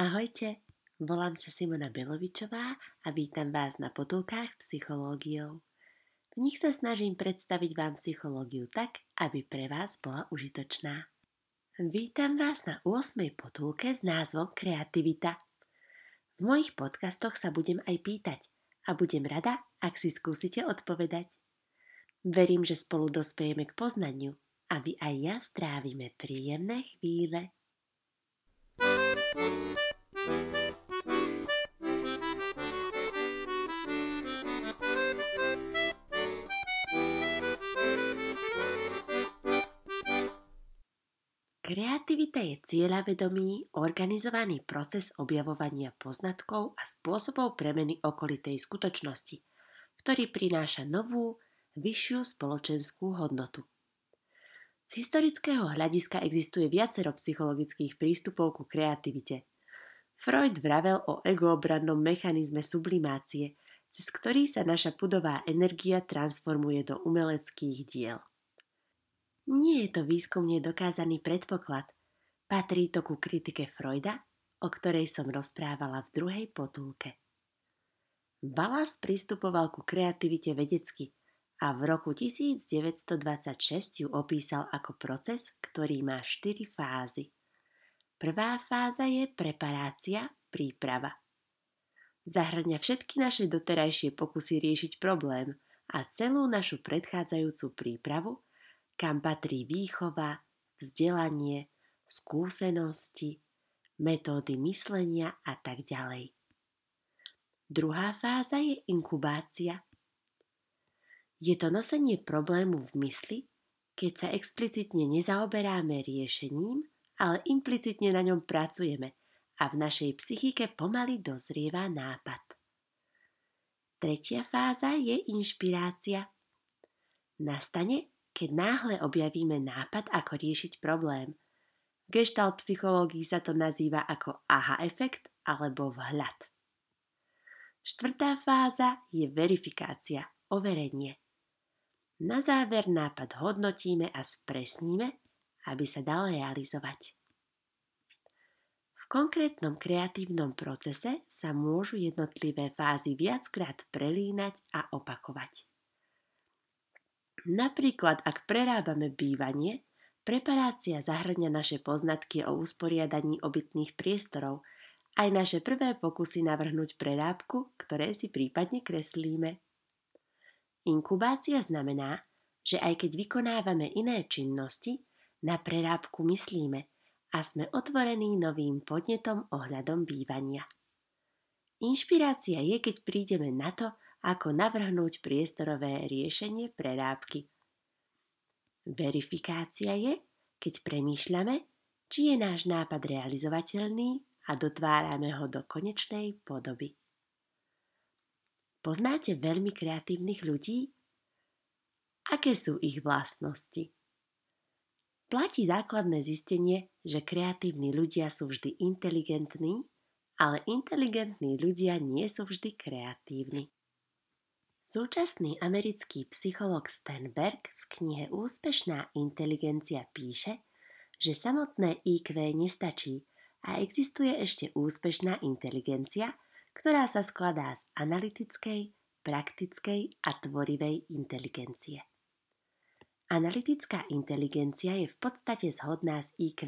Ahojte, volám sa Simona Belovičová a vítam vás na potulkách psychológiou. V nich sa snažím predstaviť vám psychológiu tak, aby pre vás bola užitočná. Vítam vás na 8. potulke s názvom Kreativita. V mojich podcastoch sa budem aj pýtať a budem rada, ak si skúsite odpovedať. Verím, že spolu dospejeme k poznaniu a vy aj ja strávime príjemné chvíle. Kreativita je cieľavedomý, organizovaný proces objavovania poznatkov a spôsobov premeny okolitej skutočnosti, ktorý prináša novú, vyššiu spoločenskú hodnotu. Z historického hľadiska existuje viacero psychologických prístupov ku kreativite. Freud vravel o egoobrannom mechanizme sublimácie, cez ktorý sa naša pudová energia transformuje do umeleckých diel. Nie je to výskumne dokázaný predpoklad. Patrí to ku kritike Freuda, o ktorej som rozprávala v druhej potulke. Ballas pristupoval ku kreativite vedecky a v roku 1926 ju opísal ako proces, ktorý má štyri fázy. Prvá fáza je preparácia, príprava. Zahrňa všetky naše doterajšie pokusy riešiť problém a celú našu predchádzajúcu prípravu – kam patrí výchova, vzdelanie, skúsenosti, metódy myslenia a tak ďalej. Druhá fáza je inkubácia. Je to nosenie problému v mysli, keď sa explicitne nezaoberáme riešením, ale implicitne na ňom pracujeme a v našej psychike pomaly dozrieva nápad. Tretia fáza je inšpirácia. Nastane, keď náhle objavíme nápad, ako riešiť problém. V gestalt psychológii sa to nazýva ako aha efekt alebo vhľad. Štvrtá fáza je verifikácia, overenie. Na záver nápad hodnotíme a spresníme, aby sa dal realizovať. V konkrétnom kreatívnom procese sa môžu jednotlivé fázy viackrát prelínať a opakovať. Napríklad, ak prerábame bývanie, preparácia zahrňa naše poznatky o usporiadaní obytných priestorov, aj naše prvé pokusy navrhnúť prerábku, ktoré si prípadne kreslíme. Inkubácia znamená, že aj keď vykonávame iné činnosti, na prerábku myslíme a sme otvorení novým podnetom ohľadom bývania. Inšpirácia je, keď prídeme na to, ako navrhnúť priestorové riešenie prerábky. Verifikácia je, keď premýšľame, či je náš nápad realizovateľný a dotvárame ho do konečnej podoby. Poznáte veľmi kreatívnych ľudí? Aké sú ich vlastnosti? Platí základné zistenie, že kreatívni ľudia sú vždy inteligentní, ale inteligentní ľudia nie sú vždy kreatívni. Súčasný americký psycholog Stenberg v knihe Úspešná inteligencia píše, že samotné IQ nestačí a existuje ešte úspešná inteligencia, ktorá sa skladá z analytickej, praktickej a tvorivej inteligencie. Analytická inteligencia je v podstate zhodná s IQ,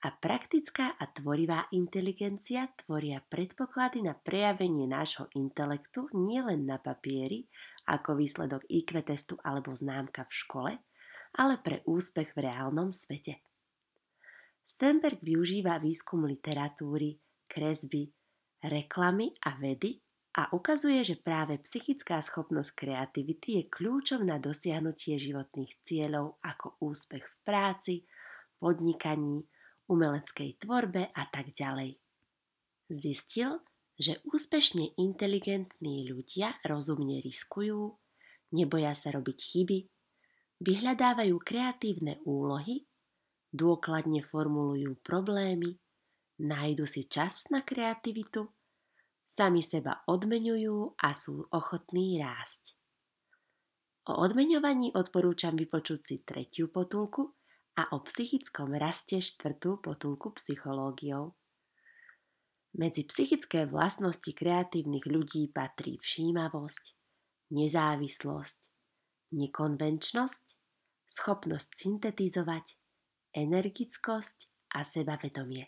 a praktická a tvorivá inteligencia tvoria predpoklady na prejavenie nášho intelektu nielen na papieri, ako výsledok IQ testu alebo známka v škole, ale pre úspech v reálnom svete. Stenberg využíva výskum literatúry, kresby, reklamy a vedy a ukazuje, že práve psychická schopnosť kreativity je kľúčom na dosiahnutie životných cieľov ako úspech v práci, podnikaní, umeleckej tvorbe a tak ďalej. Zistil, že úspešne inteligentní ľudia rozumne riskujú, neboja sa robiť chyby, vyhľadávajú kreatívne úlohy, dôkladne formulujú problémy, nájdu si čas na kreativitu, sami seba odmeňujú a sú ochotní rásť. O odmeňovaní odporúčam vypočuť si tretiu potulku a o psychickom raste štvrtú potulku psychológiou. Medzi psychické vlastnosti kreatívnych ľudí patrí všímavosť, nezávislosť, nekonvenčnosť, schopnosť syntetizovať, energickosť a sebavedomie.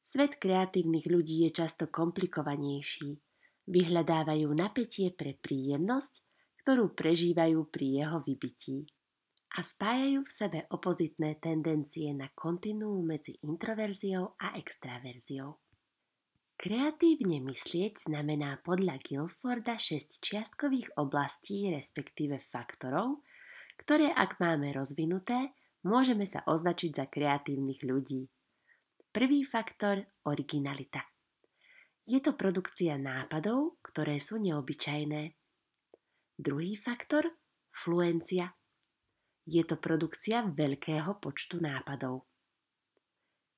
Svet kreatívnych ľudí je často komplikovanejší. Vyhľadávajú napätie pre príjemnosť, ktorú prežívajú pri jeho vybití a spájajú v sebe opozitné tendencie na kontinuum medzi introverziou a extraverziou. Kreatívne myslieť znamená podľa Guilforda 6 čiastkových oblastí, respektíve faktorov, ktoré ak máme rozvinuté, môžeme sa označiť za kreatívnych ľudí. Prvý faktor – originalita. Je to produkcia nápadov, ktoré sú neobyčajné. Druhý faktor – fluencia. Je to produkcia veľkého počtu nápadov.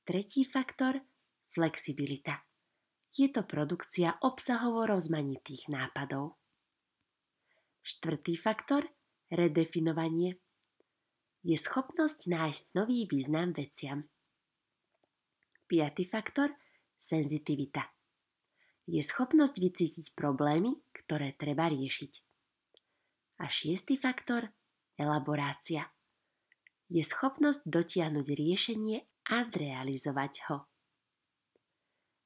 Tretí faktor – flexibilita. Je to produkcia obsahovo rozmanitých nápadov. Štvrtý faktor – redefinovanie. Je schopnosť nájsť nový význam veciam. Piatý faktor – senzitivita. Je schopnosť vycítiť problémy, ktoré treba riešiť. A šiestý faktor – elaborácia. Je schopnosť dotiahnuť riešenie a zrealizovať ho.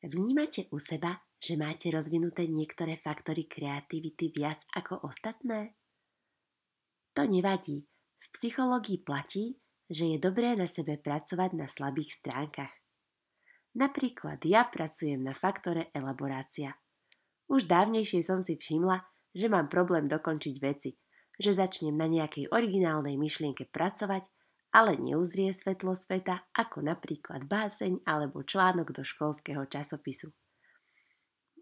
Vnímate u seba, že máte rozvinuté niektoré faktory kreativity viac ako ostatné? To nevadí. V psychológii platí, že je dobré na sebe pracovať na slabých stránkach. Napríklad ja pracujem na faktore elaborácia. Už dávnejšie som si všimla, že mám problém dokončiť veci, že začnem na nejakej originálnej myšlienke pracovať, ale neuzrie svetlo sveta ako napríklad báseň alebo článok do školského časopisu.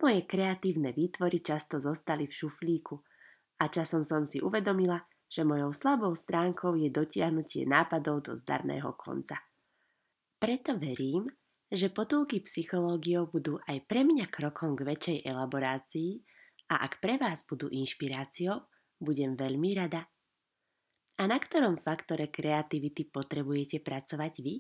Moje kreatívne výtvory často zostali v šuflíku a časom som si uvedomila, že mojou slabou stránkou je dotiahnutie nápadov do zdarného konca. Preto verím, že potulky psychológiou budú aj pre mňa krokom k väčšej elaborácii a ak pre vás budú inšpiráciou, budem veľmi rada. A na ktorom faktore kreativity potrebujete pracovať vy?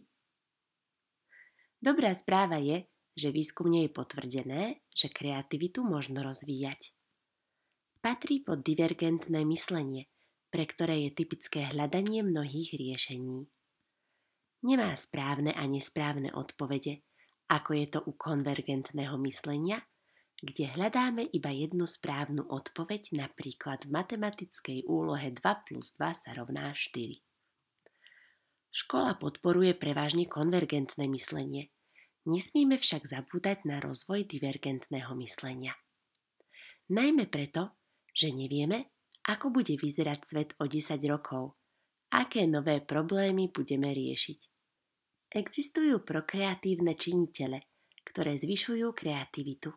Dobrá správa je, že výskumne je potvrdené, že kreativitu možno rozvíjať. Patrí pod divergentné myslenie, pre ktoré je typické hľadanie mnohých riešení nemá správne a nesprávne odpovede, ako je to u konvergentného myslenia, kde hľadáme iba jednu správnu odpoveď napríklad v matematickej úlohe 2 plus 2 sa rovná 4. Škola podporuje prevažne konvergentné myslenie. Nesmíme však zabúdať na rozvoj divergentného myslenia. Najmä preto, že nevieme, ako bude vyzerať svet o 10 rokov, aké nové problémy budeme riešiť. Existujú prokreatívne činitele, ktoré zvyšujú kreativitu.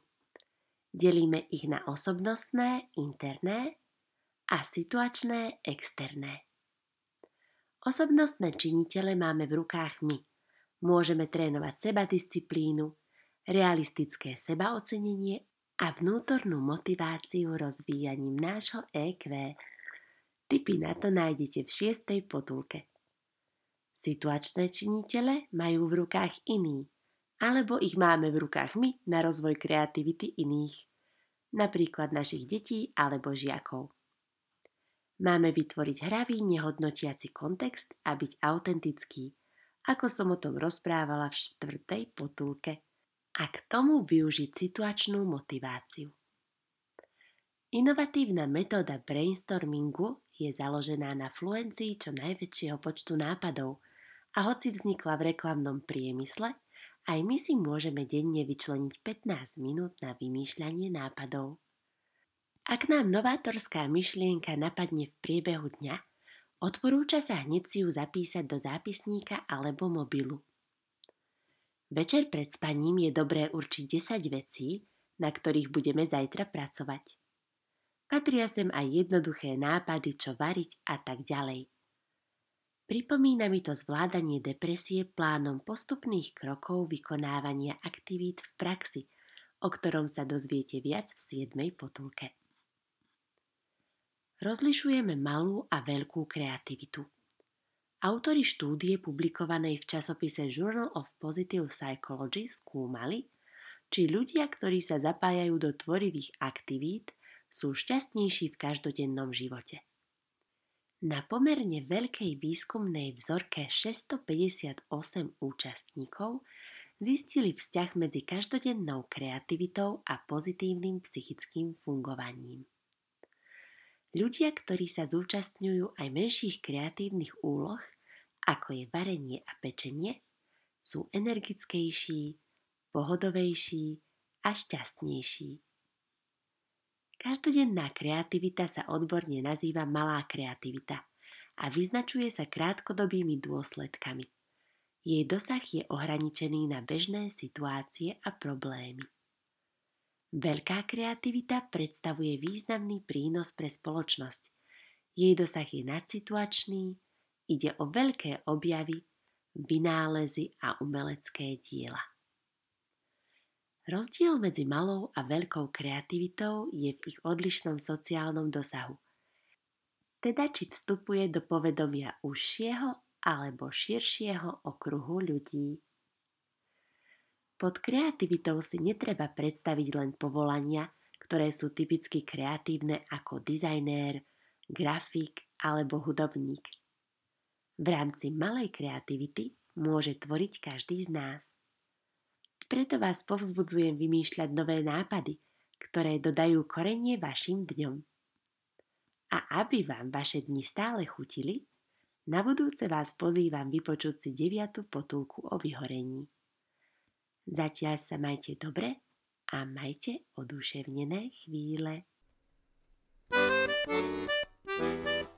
Delíme ich na osobnostné, interné a situačné, externé. Osobnostné činitele máme v rukách my. Môžeme trénovať sebadisciplínu, realistické sebaocenenie a vnútornú motiváciu rozvíjaním nášho EQ. Tipy na to nájdete v šiestej potulke. Situačné činitele majú v rukách iní, alebo ich máme v rukách my na rozvoj kreativity iných, napríklad našich detí alebo žiakov. Máme vytvoriť hravý, nehodnotiaci kontext a byť autentický, ako som o tom rozprávala v štvrtej potulke, a k tomu využiť situačnú motiváciu. Inovatívna metóda brainstormingu je založená na fluencii čo najväčšieho počtu nápadov a hoci vznikla v reklamnom priemysle, aj my si môžeme denne vyčleniť 15 minút na vymýšľanie nápadov. Ak nám novátorská myšlienka napadne v priebehu dňa, odporúča sa hneď si ju zapísať do zápisníka alebo mobilu. Večer pred spaním je dobré určiť 10 vecí, na ktorých budeme zajtra pracovať. Patria sem aj jednoduché nápady, čo variť a tak ďalej. Pripomína mi to zvládanie depresie plánom postupných krokov vykonávania aktivít v praxi, o ktorom sa dozviete viac v 7. potulke. Rozlišujeme malú a veľkú kreativitu. Autori štúdie publikovanej v časopise Journal of Positive Psychology skúmali, či ľudia, ktorí sa zapájajú do tvorivých aktivít, sú šťastnejší v každodennom živote. Na pomerne veľkej výskumnej vzorke 658 účastníkov zistili vzťah medzi každodennou kreativitou a pozitívnym psychickým fungovaním. Ľudia, ktorí sa zúčastňujú aj menších kreatívnych úloh, ako je varenie a pečenie, sú energickejší, pohodovejší a šťastnejší. Každodenná kreativita sa odborne nazýva malá kreativita a vyznačuje sa krátkodobými dôsledkami. Jej dosah je ohraničený na bežné situácie a problémy. Veľká kreativita predstavuje významný prínos pre spoločnosť. Jej dosah je nadsituačný, ide o veľké objavy, vynálezy a umelecké diela. Rozdiel medzi malou a veľkou kreativitou je v ich odlišnom sociálnom dosahu. Teda či vstupuje do povedomia užšieho alebo širšieho okruhu ľudí. Pod kreativitou si netreba predstaviť len povolania, ktoré sú typicky kreatívne ako dizajnér, grafik alebo hudobník. V rámci malej kreativity môže tvoriť každý z nás. Preto vás povzbudzujem vymýšľať nové nápady, ktoré dodajú korenie vašim dňom. A aby vám vaše dni stále chutili, na budúce vás pozývam vypočuť si deviatu potulku o vyhorení. Zatiaľ sa majte dobre a majte oduševnené chvíle. thank you